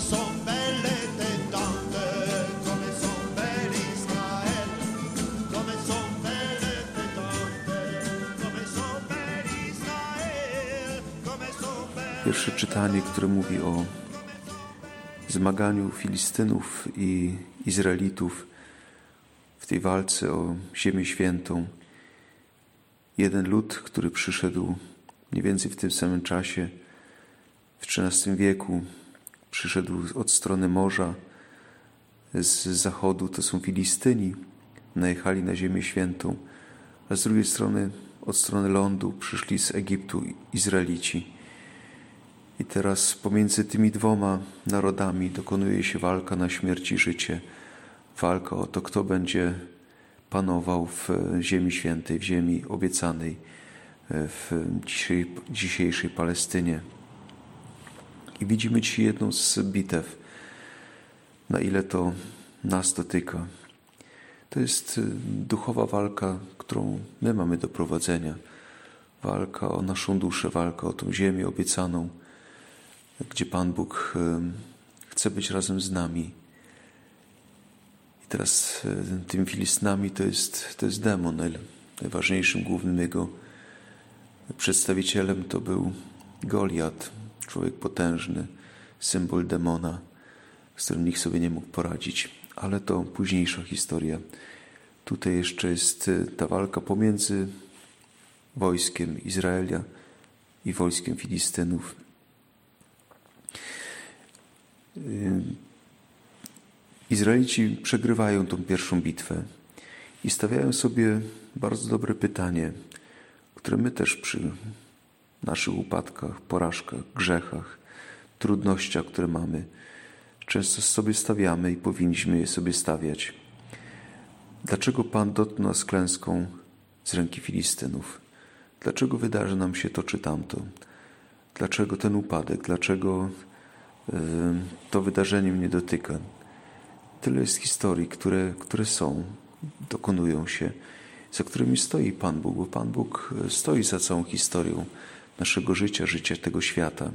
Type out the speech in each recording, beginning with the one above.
tante, tante. Pierwsze czytanie, które mówi o zmaganiu Filistynów i Izraelitów w tej walce o Ziemię Świętą. Jeden lud, który przyszedł mniej więcej w tym samym czasie, w XIII wieku, przyszedł od strony morza, z zachodu, to są Filistyni, najechali na Ziemię Świętą, a z drugiej strony, od strony lądu, przyszli z Egiptu Izraelici. I teraz pomiędzy tymi dwoma narodami dokonuje się walka na śmierć i życie. Walka o to, kto będzie panował w Ziemi Świętej, w Ziemi obiecanej, w dzisiejszej Palestynie. I widzimy dzisiaj jedną z bitew, na ile to nas dotyka. To jest duchowa walka, którą my mamy do prowadzenia. Walka o naszą duszę, walka o tą ziemię obiecaną gdzie Pan Bóg chce być razem z nami. I teraz tym Filistynami to jest, to jest demon. Najważniejszym, głównym jego przedstawicielem to był Goliat, człowiek potężny, symbol demona, z którym nikt sobie nie mógł poradzić. Ale to późniejsza historia. Tutaj jeszcze jest ta walka pomiędzy wojskiem Izraela i wojskiem Filistynów. Izraelici przegrywają tą pierwszą bitwę i stawiają sobie bardzo dobre pytanie, które my też przy naszych upadkach, porażkach, grzechach, trudnościach, które mamy, często sobie stawiamy i powinniśmy je sobie stawiać. Dlaczego Pan dotknął nas klęską z ręki Filistynów? Dlaczego wydarzy nam się to czy tamto? Dlaczego ten upadek? Dlaczego to wydarzenie mnie dotyka. Tyle jest historii, które, które są, dokonują się, za którymi stoi Pan Bóg, bo Pan Bóg stoi za całą historią naszego życia, życia tego świata.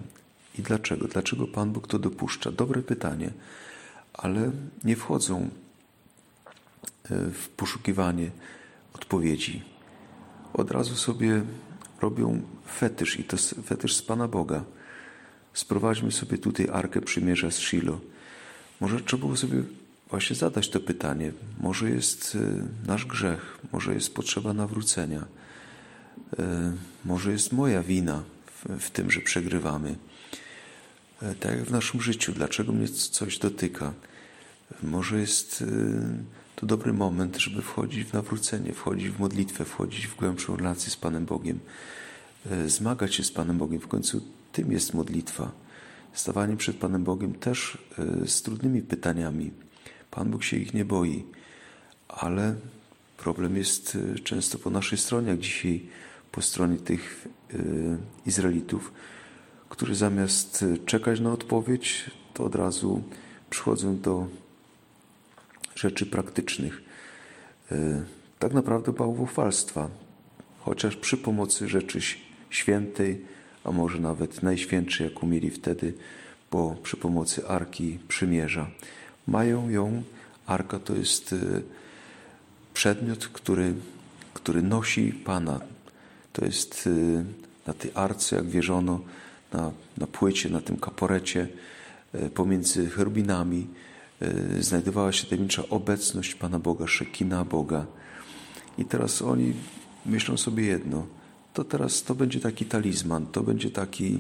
I dlaczego? Dlaczego Pan Bóg to dopuszcza? Dobre pytanie, ale nie wchodzą w poszukiwanie odpowiedzi. Od razu sobie robią fetysz i to fetysz z Pana Boga Sprowadźmy sobie tutaj Arkę Przymierza z Shiloh. Może trzeba było sobie właśnie zadać to pytanie. Może jest e, nasz grzech, może jest potrzeba nawrócenia, e, może jest moja wina w, w tym, że przegrywamy. E, tak jak w naszym życiu, dlaczego mnie coś dotyka? Może jest to dobry moment, żeby wchodzić w nawrócenie, wchodzić w modlitwę, wchodzić w głębszą relację z Panem Bogiem, zmagać się z Panem Bogiem. W końcu tym jest modlitwa. Stawanie przed Panem Bogiem też e, z trudnymi pytaniami. Pan Bóg się ich nie boi, ale problem jest e, często po naszej stronie, jak dzisiaj po stronie tych e, Izraelitów, którzy zamiast czekać na odpowiedź, to od razu przychodzą do rzeczy praktycznych. Tak naprawdę bałwochwalstwa, chociaż przy pomocy rzeczy świętej, a może nawet najświętszy, jaką mieli wtedy, bo przy pomocy Arki Przymierza. Mają ją, Arka to jest y, przedmiot, który, który nosi Pana. To jest y, na tej arce, jak wierzono, na, na płycie, na tym kaporecie, y, pomiędzy cherubinami znajdowała się tajemnicza obecność Pana Boga, szekina Boga. I teraz oni myślą sobie jedno – to teraz to będzie taki talizman, to będzie taki,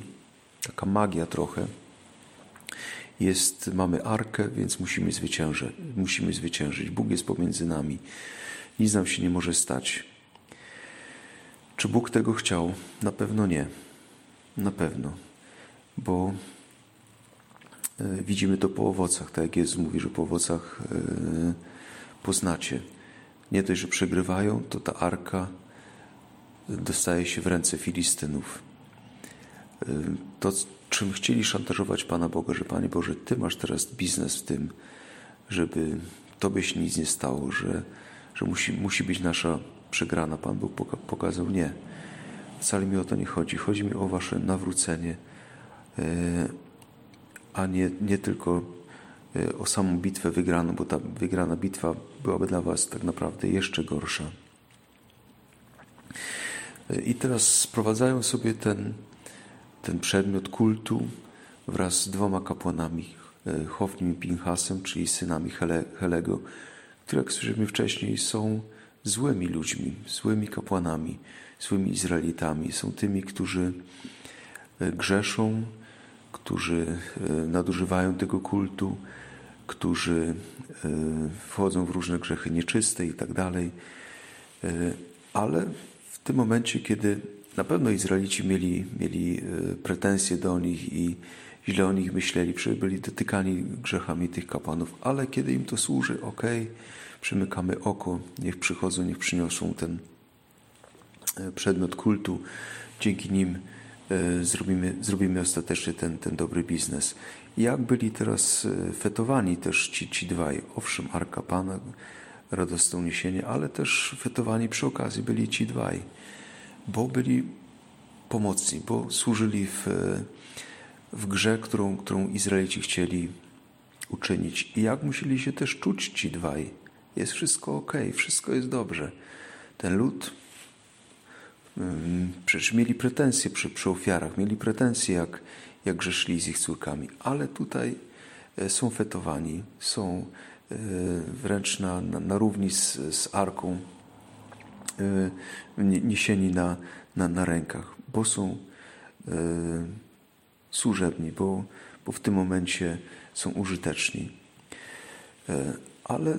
taka magia trochę. Jest, mamy arkę, więc musimy zwyciężyć, musimy zwyciężyć. Bóg jest pomiędzy nami. Nic nam się nie może stać. Czy Bóg tego chciał? Na pewno nie. Na pewno. Bo e, widzimy to po owocach, tak jak Jezus mówi, że po owocach e, poznacie. Nie dość, że przegrywają, to ta arka dostaje się w ręce Filistynów. To, czym chcieli szantażować Pana Boga, że Panie Boże, Ty masz teraz biznes w tym, żeby Tobie się nic nie stało, że, że musi, musi być nasza przegrana. Pan Bóg pokazał nie. Wcale mi o to nie chodzi. Chodzi mi o Wasze nawrócenie. E, a nie, nie tylko e, o samą bitwę wygraną, bo ta wygrana bitwa byłaby dla Was tak naprawdę jeszcze gorsza. E, I teraz sprowadzają sobie ten, ten przedmiot kultu wraz z dwoma kapłanami, Hofnim i Pinchasem, czyli synami Hele, Helego, które, jak słyszeliśmy wcześniej, są złymi ludźmi, złymi kapłanami, złymi Izraelitami. Są tymi, którzy grzeszą, którzy e, nadużywają tego kultu, którzy e, wchodzą w różne grzechy nieczyste i tak dalej. E, ale w tym momencie, kiedy na pewno Izraelici mieli, mieli pretensje do nich i źle o nich myśleli, byli dotykani grzechami tych kapłanów, ale kiedy im to służy, ok, przymykamy oko, niech przychodzą, niech przyniosą ten przedmiot kultu, dzięki nim E, zrobimy, zrobimy ostatecznie ten, ten dobry biznes. Jak byli teraz e, fetowani też ci, ci dwaj? Owszem, Arka Pana, radosne uniesienie, ale też fetowani przy okazji byli ci dwaj, bo byli pomocni, bo służyli w, w grze, którą, którą Izraelici chcieli uczynić. I jak musieli się też czuć ci dwaj? Jest wszystko ok, wszystko jest dobrze. Ten lud Przecież mieli pretensje przy, przy ofiarach, mieli pretensje, jak, jak grzeszyli z ich córkami, ale tutaj e, są fetowani, są e, wręcz na, na, na równi z, z arką, e, niesieni na, na, na rękach, bo są służebni, bo, bo w tym momencie są użyteczni. Ale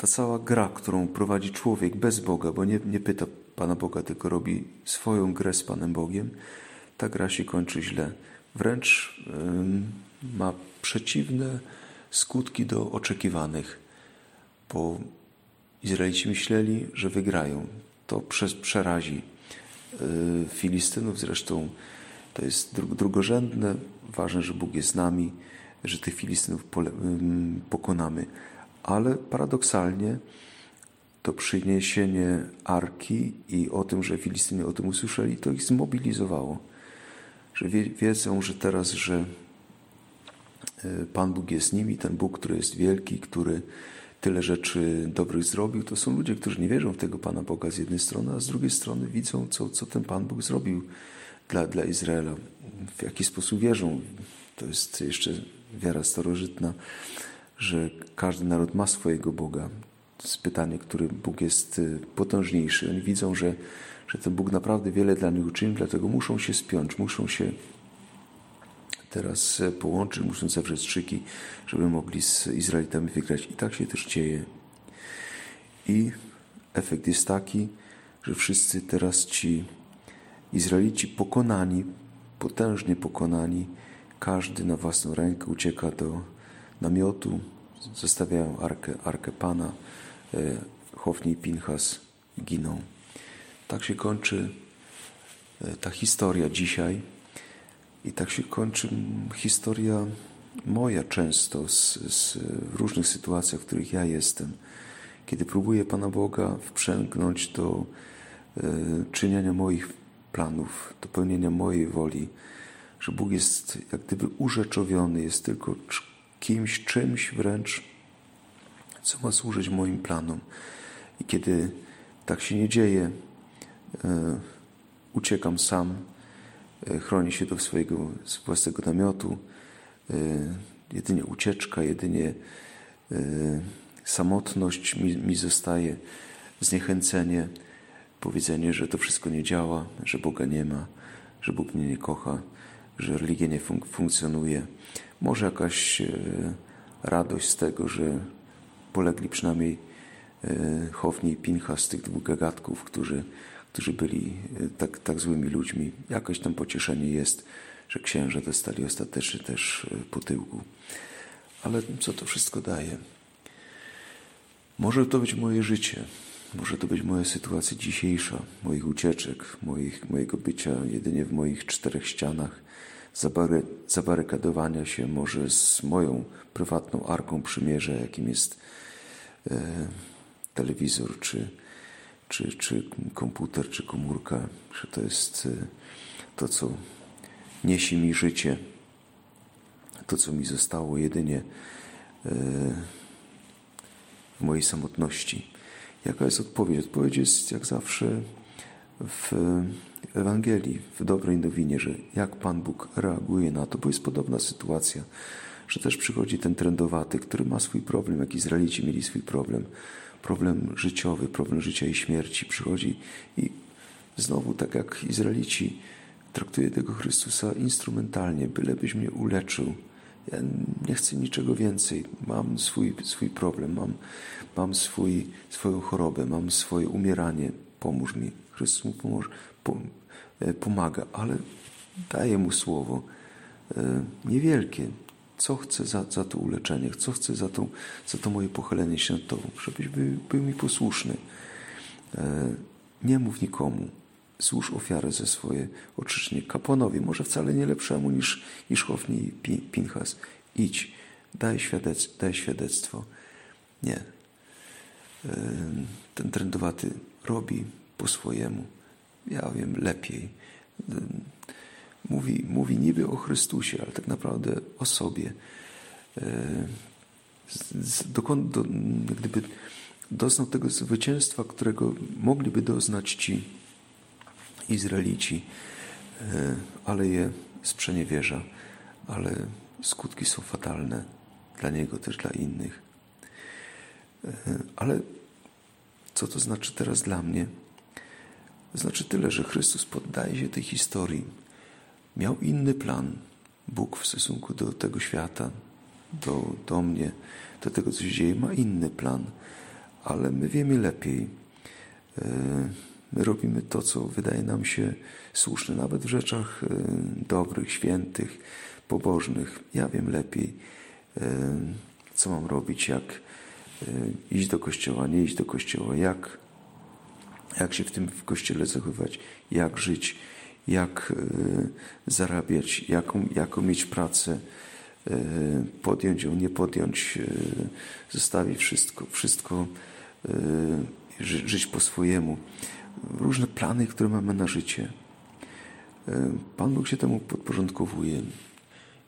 ta cała gra, którą prowadzi człowiek bez Boga, bo nie, nie pyta Pana Boga, tylko robi swoją grę z Panem Bogiem, ta gra się kończy źle. Wręcz ma przeciwne skutki do oczekiwanych, bo Izraelici myśleli, że wygrają. To przerazi y, Filistynów, zresztą to jest drugorzędne. Ważne, że Bóg jest z nami, że tych Filistynów pokonamy. Ale paradoksalnie to przyniesienie arki i o tym, że Filistyni o tym usłyszeli, to ich zmobilizowało. Że wiedzą, że teraz, że e, Pan Bóg jest z nimi, ten Bóg, który jest wielki, który tyle rzeczy dobrych zrobił, to są ludzie, którzy nie wierzą w tego Pana Boga z jednej strony, a z drugiej strony widzą, co, co ten Pan Bóg zrobił dla, dla Izraela. W jaki sposób wierzą. To jest jeszcze wiara starożytna, że każdy naród ma swojego Boga jest pytanie, który Bóg jest y, potężniejszy. Oni widzą, że, że ten Bóg naprawdę wiele dla nich uczynił, dlatego muszą się spiąć, muszą się teraz e, połączyć, muszą zawrzeć strzyki, żeby mogli z Izraelitami wygrać. I tak się też dzieje. I efekt jest taki, że wszyscy teraz ci Izraelici pokonani, potężnie pokonani, każdy na własną rękę ucieka do namiotu, zostawiają arkę, arkę Pana, E, Hofni i Pinchas giną. Tak się kończy e, ta historia dzisiaj i tak się kończy historia moja często z, z, różnych sytuacjach, w których ja jestem. Kiedy próbuję Pana Boga wprzęgnąć do e, czynienia moich planów, do pełnienia mojej woli, że Bóg jest jak gdyby urzeczowiony, jest tylko kimś, czymś wręcz, co ma służyć moim planom. I kiedy tak się nie dzieje, e, uciekam sam, e, chronię się do swojego własnego namiotu. E, jedynie ucieczka, jedynie samotność mi, mi zostaje, zniechęcenie, powiedzenie, że to wszystko nie działa, że Boga nie ma, że Bóg mnie nie kocha, że religia nie fun funkcjonuje. Może jakaś radość z tego, że polegli przynajmniej e, Hofni i z tych dwóch gagatków, którzy, którzy byli e, tak, tak złymi ludźmi. Jakoś tam pocieszenie jest, że księża dostali ostatecznie też e, po tyłku. Ale co to wszystko daje? Może to być moje życie, może to być moja sytuacja dzisiejsza, moich ucieczek, moich, mojego bycia jedynie w moich czterech ścianach, zabary, zabarykadowania się może z moją prywatną arką przymierza, jakim jest e, telewizor, czy, czy, czy komputer, czy komórka, że to jest e, to, co niesie mi życie. to, co mi zostało jedynie e, w mojej samotności. Jaka jest odpowiedź? Odpowiedź jest jak zawsze w Ewangelii, w dobrej nowinie, że jak Pan Bóg reaguje na to, bo jest podobna sytuacja, że też przychodzi ten trendowaty, który ma swój problem, jak Izraelici mieli swój problem, problem życiowy, problem życia i śmierci. Przychodzi i znowu, tak jak Izraelici, traktuje tego Chrystusa instrumentalnie, bylebyś mnie uleczył. Ja nie chcę niczego więcej. Mam swój, swój problem, mam, mam swój, swoją chorobę, mam swoje umieranie. Pomóż mi. Chrystus mu pomoże, pomaga, ale daje mu słowo e, niewielkie. Co chcę za, za to uleczenie, co chcę za to, za to moje pochylenie się nad Tobą, żebyś był, był mi posłuszny. E, nie mów nikomu, złóż ofiarę ze swoje oczyszczenie kapłanowi, może wcale nie lepszemu niż, niż Hofni i Pinchas. Idź, daj, świadec, daj świadectwo. Nie. Ten trendowaty robi po swojemu. Ja wiem lepiej. Mówi, mówi niby o Chrystusie, ale tak naprawdę o sobie. Dokąd, do, gdyby doznał tego zwycięstwa, którego mogliby doznać ci Izraelici, e, ale je sprzeniewierza, ale skutki są fatalne dla niego, też dla innych. Ale co to znaczy teraz dla mnie? Znaczy tyle, że Chrystus poddaje się tej historii. Miał inny plan. Bóg w stosunku do tego świata, do, do mnie, do tego, co się dzieje, ma inny plan, ale my wiemy lepiej. E, My robimy to, co wydaje nam się słuszne, nawet w rzeczach e, dobrych, świętych, pobożnych. Ja wiem lepiej, e, co mam robić, jak iść do kościoła, nie iść do kościoła, jak, jak się w tym w kościele zachowywać, jak żyć, jak zarabiać, jaką, jaką mieć pracę, podjąć ją, nie podjąć, zostawić wszystko, wszystko żyć po swojemu różne plany, które mamy na życie. E, Pan Bóg się temu podporządkowuje.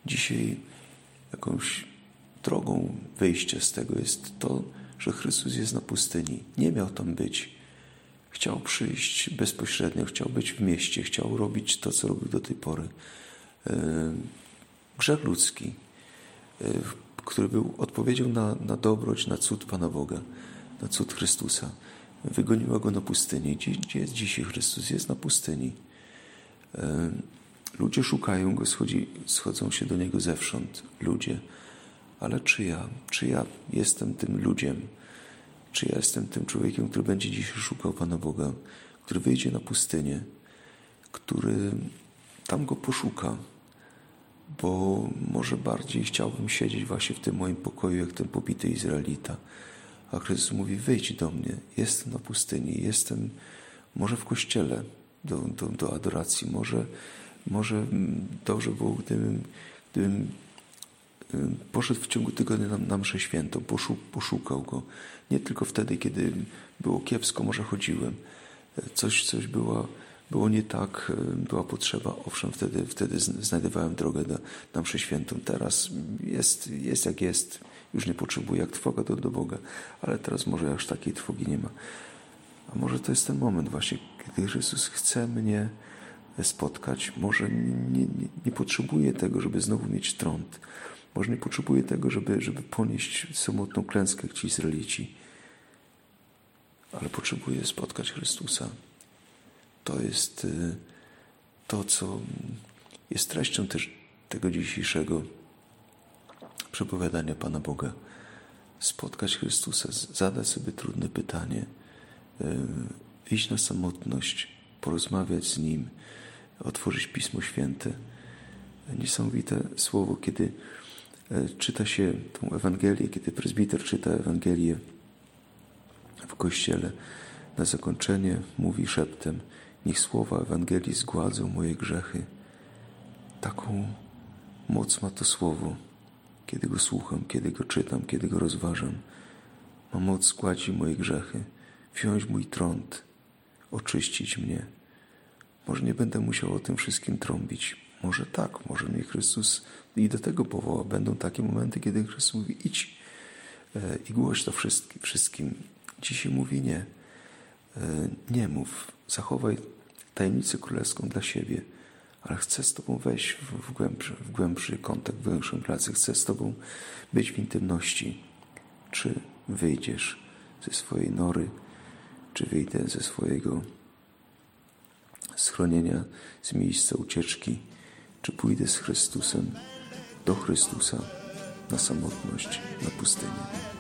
Dzisiaj jakąś drogą wyjścia z tego jest to, że Chrystus jest na pustyni. Nie miał tam być. Chciał przyjść bezpośrednio, chciał być w mieście, chciał robić to, co robił do tej pory. E, grzech ludzki, e, który był odpowiedzią na, na dobroć, na cud Pana Boga, na cud Chrystusa wygoniła go na pustynię. Gdzie, gdzie jest dzisiaj Chrystus? Jest na pustyni. E, ludzie szukają go, schodzi, schodzą się do niego zewsząd. Ludzie. Ale czy ja? Czy ja jestem tym ludziem? Czy ja jestem tym człowiekiem, który będzie dzisiaj szukał Pana Boga, który wyjdzie na pustynię, który tam go poszuka, bo może bardziej chciałbym siedzieć właśnie w tym moim pokoju, jak ten pobity Izraelita. A Chrystus mówi: Wyjdź do mnie, jestem na pustyni, jestem może w kościele do, do, do adoracji, może, może dobrze było, gdybym, gdybym poszedł w ciągu tygodnia na, na mszę świętą, poszukał go. Nie tylko wtedy, kiedy było kiepsko, może chodziłem. Coś, coś było, było nie tak, była potrzeba. Owszem, wtedy, wtedy znajdowałem drogę do, na mszę świętą. Teraz jest, jest jak jest już nie potrzebuję, jak trwoga do, do Boga, ale teraz może aż takiej trwogi nie ma. A może to jest ten moment właśnie, kiedy Jezus chce mnie spotkać. Może nie, nie, nie potrzebuje tego, żeby znowu mieć trąd. Może nie potrzebuje tego, żeby, żeby ponieść samotną klęskę ci Izraelici. Ale potrzebuje spotkać Chrystusa. To jest y, to, co jest treścią też tego dzisiejszego przepowiadania Pana Boga, spotkać Chrystusa, zadać sobie trudne pytanie, e, iść na samotność, porozmawiać z Nim, otworzyć Pismo Święte. Niesamowite słowo, kiedy czyta się tą Ewangelię, kiedy prezbiter czyta Ewangelię w kościele, na zakończenie mówi szeptem: Niech słowa Ewangelii zgładzą moje grzechy. Taką moc ma to słowo kiedy go słucham, kiedy go czytam, kiedy go rozważam. Ma moc składzić moje grzechy, wziąć mój trąd, oczyścić mnie. Może nie będę musiał o tym wszystkim trąbić. Może tak, może mnie Chrystus i do tego powoła. Będą takie momenty, kiedy Chrystus mówi idź e, i głoś to wszystkim. Dzisiaj mówi nie. E, nie mów. Zachowaj tajemnicę królewską dla siebie, ale chcę z Tobą wejść w, głębszy, w głębszy kontakt, w głębszą pracę. Chcę z Tobą być w intymności. Czy wyjdziesz ze swojej nory, czy wyjdę ze swojego schronienia, z miejsca ucieczki, czy pójdę z Chrystusem do Chrystusa na samotność, na pustynię.